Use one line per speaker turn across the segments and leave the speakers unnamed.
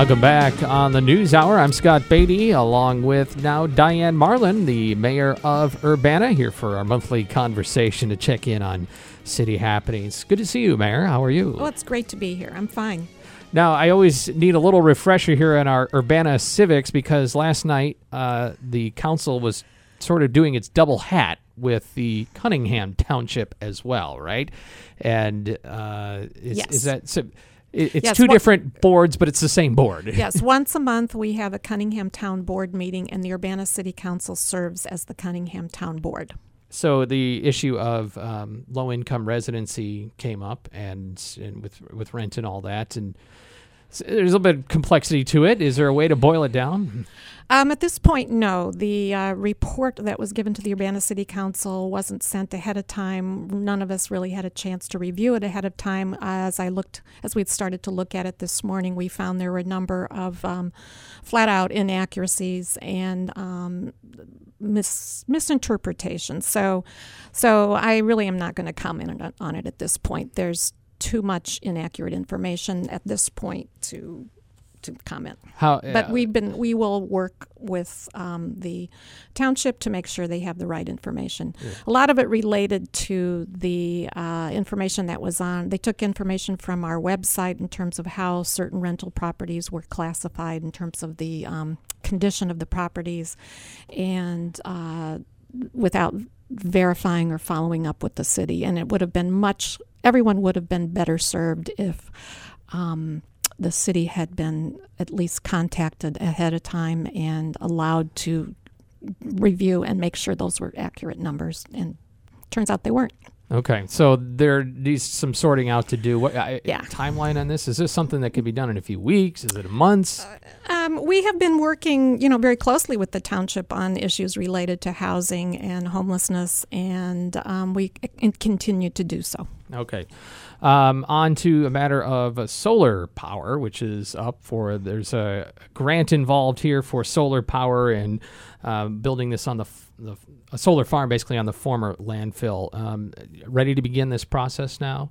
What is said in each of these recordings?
Welcome back on the News Hour. I'm Scott Beatty, along with now Diane Marlin, the mayor of Urbana, here for our monthly conversation to check in on city happenings. Good to see you, Mayor. How are you?
Well, it's great to be here. I'm fine.
Now, I always need a little refresher here in our Urbana civics because last night uh, the council was sort of doing its double hat with the Cunningham Township as well, right? And uh, is,
Yes.
is that so? It- It's
Yes,
two
what-
different boards, but it's the same board.
Yes, once a month we have a Cunningham Town Board meeting, and the Urbana City Council serves as the Cunningham Town Board.
So the issue of um, low income residency came up, and, and with with rent and all that, and s- there's a little bit of complexity to it. Is there a way to boil it down?
Um, at this point, no. The uh, report that was given to the Urbana City Council wasn't sent ahead of time. None of us really had a chance to review it ahead of time. As I looked, as we started to look at it this morning, we found there were a number of um, flat out inaccuracies and um, mis- misinterpretations. So, so I really am not going to comment on it at this point. There's too much inaccurate information at this point to to comment.
How?
But
uh,
we've been we will work with um, the township to make sure they have the right information. A lot of it related to the uh, information that was on. They took information from our website in terms of how certain rental properties were classified in terms of the um, condition of the properties, and uh, without verifying or following up with the city. And it would have been much. Everyone would have been better served if. Um, the city had been at least contacted ahead of time and allowed to review and make sure those were accurate numbers. And turns out they weren't.
Okay, so there needs some sorting out to do. What I,
Yeah.
timeline on this? Is this something that could be done in a few weeks? Is it months?
Um, we have been working, you know, very closely with the township on issues related to housing and homelessness, and um, we c- continue to do so.
Okay. Um, on to a matter of uh, solar power, which is up for. There's a grant involved here for solar power and um, building this on the, f- the f- a solar farm, basically on the former landfill. Um, ready to begin this process now?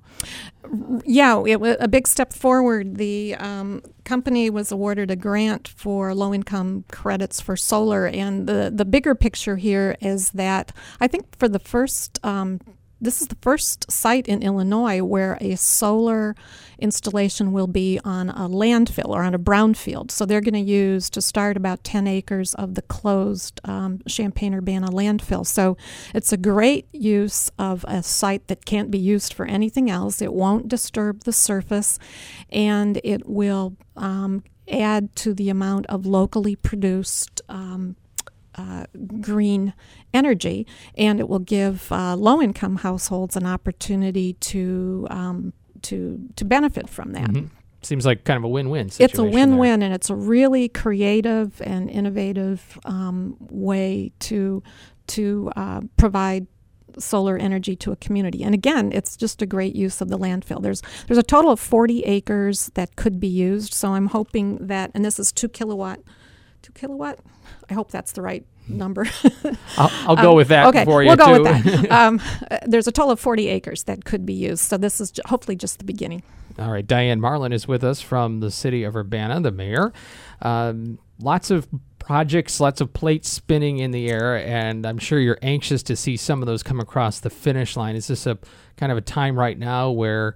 Yeah, it was a big step forward. The um, company was awarded a grant for low income credits for solar. And the, the bigger picture here is that I think for the first, um, this is the first site in Illinois where a solar installation will be on a landfill or on a brownfield. So they're going to use to start about 10 acres of the closed um, Champaign Urbana landfill. So it's a great use of a site that can't be used for anything else. It won't disturb the surface and it will um, add to the amount of locally produced. Um, uh, green energy, and it will give uh, low-income households an opportunity to um, to to benefit from that.
Mhm. Seems like kind of a win-win situation.
It's a win-win, and it's a really creative and innovative um, way to to uh, provide solar energy to a community. And again, it's just a great use of the landfill. There's there's a total of 40 acres that could be used. So I'm hoping that, and this is two kilowatt, two kilowatt. I hope that's the right number.
I'll, I'll go
Um,
with that
okay,
for you
we'll go
too.
with that. um, uh, there's a total of 40 acres that could be used. So this is ju- hopefully just the beginning.
All right, Diane Marlin is with us from the city of Urbana, the mayor. Um, lots of projects, lots of plates spinning in the air, and I'm sure you're anxious to see some of those come across the finish line. Is this a kind of a time right now where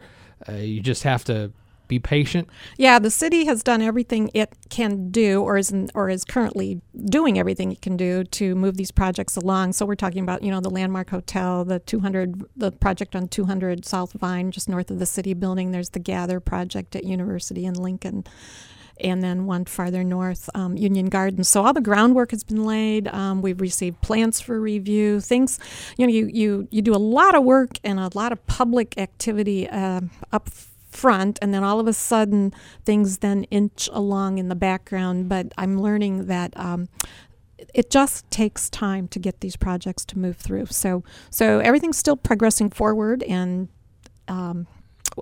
uh, you just have to be patient?
Yeah, the city has done everything it can do, or is or is currently doing everything it can do to move these projects along. So we're talking about, you know, the Landmark Hotel, the 200, the project on 200 South Vine, just north of the city building. There's the Gather project at University in Lincoln, and then one farther north, um, Union Gardens. So all the groundwork has been laid. Um, we've received plans for review. Things, you know, you you you do a lot of work and a lot of public activity uh, up front and then all of a sudden things then inch along in the background. But i'm learning that um, it just takes time to get these projects to move through. So so everything's still progressing forward and um,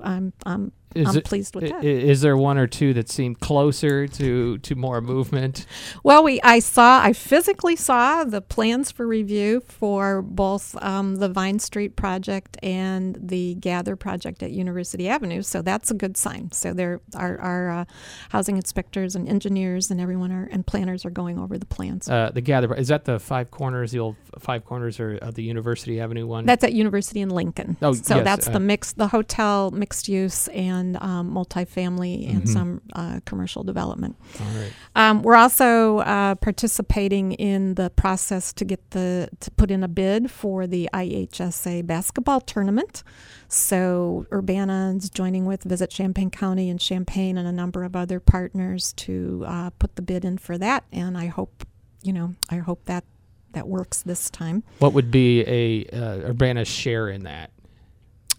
I'm, I'm
Is
I'm
it-
pleased with
I-
that.
Is there one or two that seem closer to to more movement?
Well, we I saw I physically saw the plans for review for both um, the Vine Street project and the Gather project at University Avenue, so that's a good sign. So there, our our uh, housing inspectors and engineers and everyone are and planners are going over the plans.
Uh, the gather is that the five corners, the old five corners, or uh, the University Avenue one?
That's at University in Lincoln.
Oh,
so
yes,
that's
uh,
the mix, the hotel, mixed use, and um, multifamily, and
Mhm.
some uh, commercial development.
All right.
Um, we're also uh, participating in the process to get the to put in a bid for the IHSA basketball tournament. So Urbana is joining with Visit Champaign County and Champaign and a number of other partners to uh, put the bid in for that. And I hope, you know, I hope that that works this time
What would be a uh, Urbana's share in that?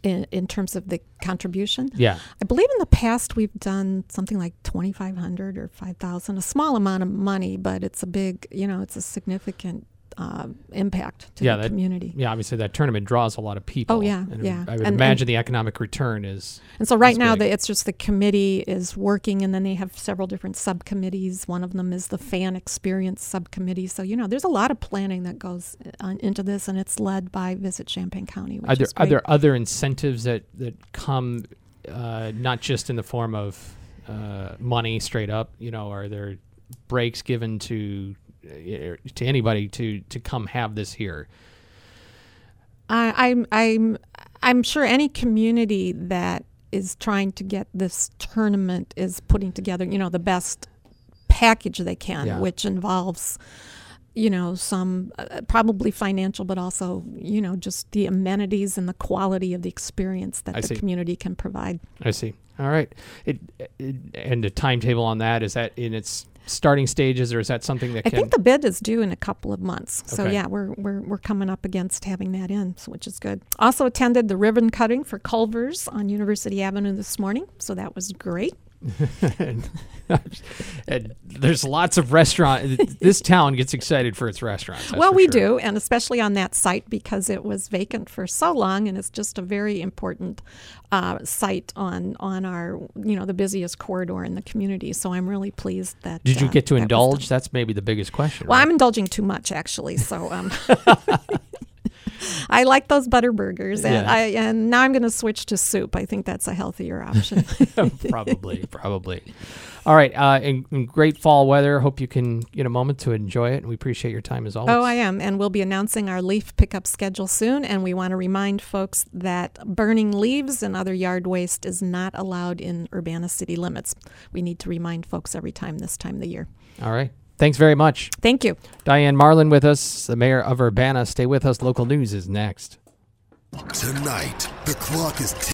In, in terms of the contribution.
Yeah.
I believe in the past we've done something like 2500 or 5000 a small amount of money but it's a big you know it's a significant uh, impact to
Yeah,
the
that-
community
Yeah, obviously that tournament draws a lot of people.
Oh, yeah,
and
yeah.
I would
And-
imagine the economic return is.
and so right now the, it's just the committee is working and then they have several different subcommittees one of them is the fan experience subcommittee so you know there's a lot of planning that goes on into this and it's led by visit champaign county which
Are there
is
are there other incentives that that come, uh, not just in the form of uh, money straight up? You know, are there breaks given to uh, Uh, to anybody to to come have this here?
I, I'm I'm I'm sure any community that is trying to get this tournament is putting together, you know, the best package they can,
Yeah.
which involves, you know, some uh, probably financial, but also, you know, just the amenities and the quality of the experience that
I
the
see.
community can provide.
I see. All right. It, it and the timetable on that is that in its starting stages, or is that something that can
I
can?
think the bid is due in a couple of months. So
Okay.
yeah, we're, we're we're coming up against having that in, so, which is good. Also attended the ribbon cutting for Culver's on University Avenue this morning, so that was great.
And, and there's lots of restaurant. this town gets excited for its restaurants.
well, we
sure.
do, and especially on that site because it was vacant for so long, and it's just a very important uh, site on on our you know the busiest corridor in the community. So I'm really pleased that.
Did you
uh,
get to
that
indulge? That's maybe the biggest question.
Well,
right?
I'm indulging too much actually, so um, I like those butter burgers, and
Yeah.
I and now I'm going to switch to soup. I think that's a healthier option.
probably, probably. All right. Uh, in, in great fall weather. Hope you can get a moment to enjoy it. And we appreciate your time as always.
Oh, I am. And we'll be announcing our leaf pickup schedule soon. And we want to remind folks that burning leaves and other yard waste is not allowed in Urbana city limits. We need to remind folks every time this time of the year.
All right. Thanks very much.
Thank you.
Diane Marlin with us, the mayor of Urbana. Stay with us. Local news is next.
Tonight, the clock is